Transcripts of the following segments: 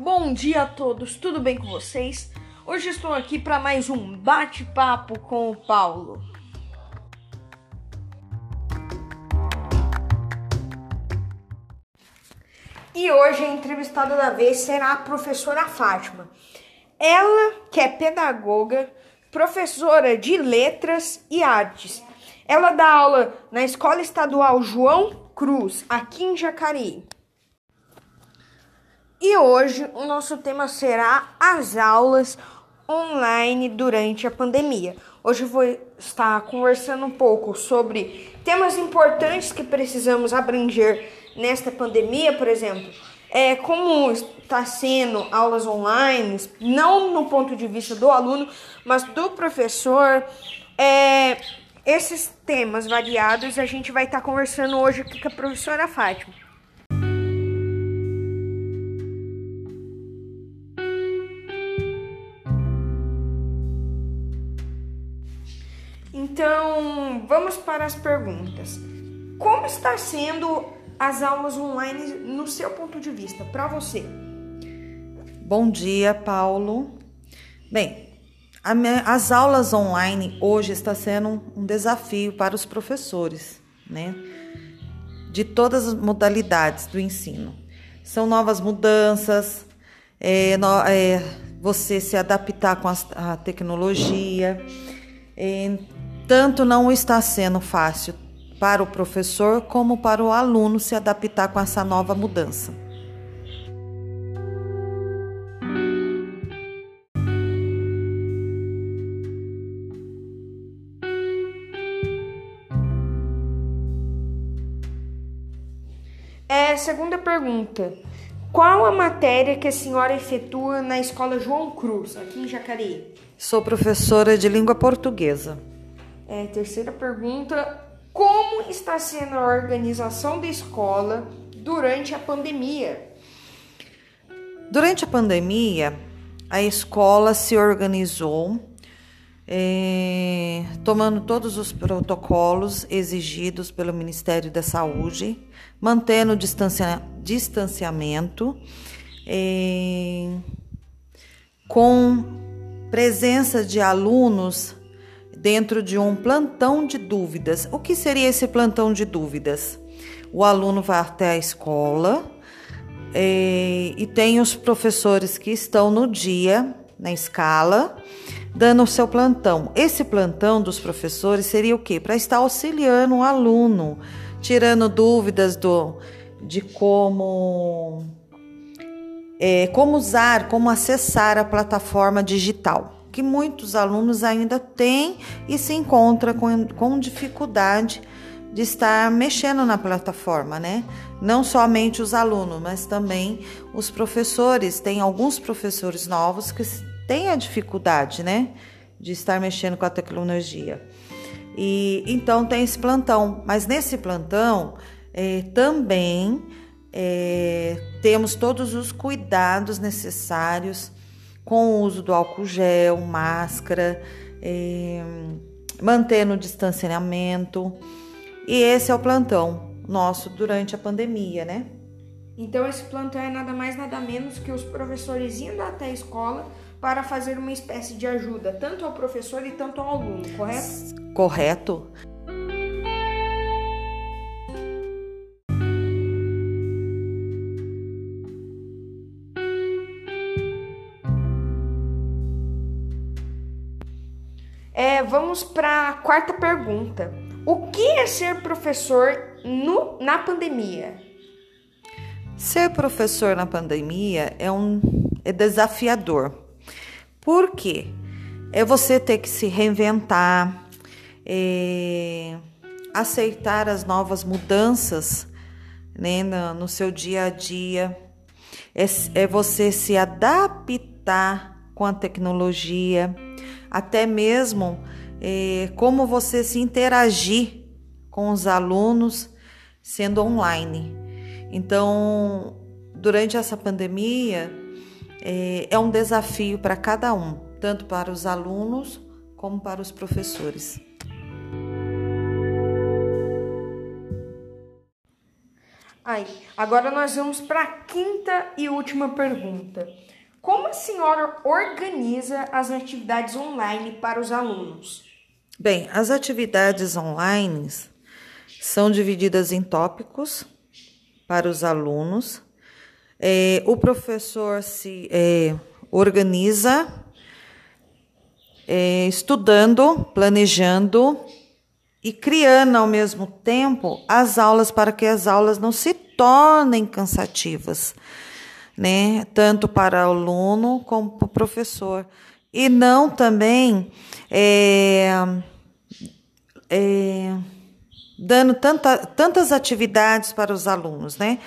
Bom dia a todos, tudo bem com vocês? Hoje estou aqui para mais um bate-papo com o Paulo. E hoje a entrevistada da vez será a professora Fátima. Ela, que é pedagoga, professora de letras e artes. Ela dá aula na Escola Estadual João Cruz, aqui em Jacareí. E hoje o nosso tema será as aulas online durante a pandemia. Hoje eu vou estar conversando um pouco sobre temas importantes que precisamos abranger nesta pandemia, por exemplo, é como está sendo aulas online, não no ponto de vista do aluno, mas do professor. É, esses temas variados a gente vai estar conversando hoje aqui com a professora Fátima. Então, vamos para as perguntas. Como está sendo as aulas online no seu ponto de vista, para você? Bom dia, Paulo. Bem, as aulas online hoje está sendo um desafio para os professores, né? De todas as modalidades do ensino. São novas mudanças, é, no, é, você se adaptar com a, a tecnologia. É, tanto não está sendo fácil para o professor como para o aluno se adaptar com essa nova mudança. É, segunda pergunta. Qual a matéria que a senhora efetua na escola João Cruz, aqui em Jacareí? Sou professora de língua portuguesa. É, terceira pergunta: como está sendo a organização da escola durante a pandemia? Durante a pandemia, a escola se organizou, é, tomando todos os protocolos exigidos pelo Ministério da Saúde, mantendo o distancia, distanciamento, é, com presença de alunos dentro de um plantão de dúvidas. O que seria esse plantão de dúvidas? O aluno vai até a escola é, e tem os professores que estão no dia, na escala, dando o seu plantão. Esse plantão dos professores seria o quê? Para estar auxiliando o aluno, tirando dúvidas do, de como, é, como usar, como acessar a plataforma digital que muitos alunos ainda têm e se encontram com, com dificuldade de estar mexendo na plataforma, né? Não somente os alunos, mas também os professores. Tem alguns professores novos que têm a dificuldade, né? De estar mexendo com a tecnologia. E então tem esse plantão, mas nesse plantão é, também é, temos todos os cuidados necessários com o uso do álcool gel, máscara, é, mantendo o distanciamento. E esse é o plantão nosso durante a pandemia, né? Então esse plantão é nada mais nada menos que os professores indo até a escola para fazer uma espécie de ajuda, tanto ao professor e tanto ao aluno, correto? Correto. É, vamos para a quarta pergunta. O que é ser professor no, na pandemia? Ser professor na pandemia é um é desafiador. Por quê? É você ter que se reinventar, é, aceitar as novas mudanças né, no, no seu dia a dia, é, é você se adaptar com a tecnologia até mesmo é, como você se interagir com os alunos sendo online. Então, durante essa pandemia, é, é um desafio para cada um, tanto para os alunos como para os professores. Aí, agora nós vamos para a quinta e última pergunta. Como a senhora organiza as atividades online para os alunos? Bem, as atividades online são divididas em tópicos para os alunos. É, o professor se é, organiza é, estudando, planejando e criando ao mesmo tempo as aulas para que as aulas não se tornem cansativas, né? Tanto para o aluno como para o professor. E não também é, é, dando tanta, tantas atividades para os alunos, né?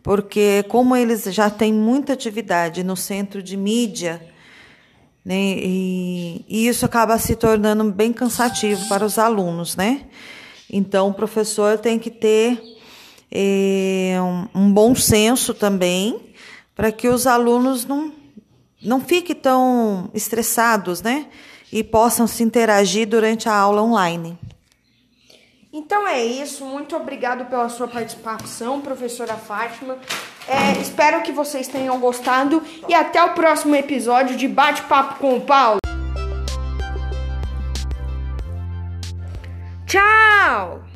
Porque como eles já têm muita atividade no centro de mídia, né? E, e, isso acaba se tornando bem cansativo para os alunos, né? Então, o professor tem que ter é, um, um, bom senso também para que os alunos não, não fiquem tão estressados, né? E possam se interagir durante a aula online. Então é isso. Muito obrigado pela sua participação, professora Fátima. É, espero que vocês tenham gostado e até o próximo episódio de Bate-Papo com o Paulo. Tchau!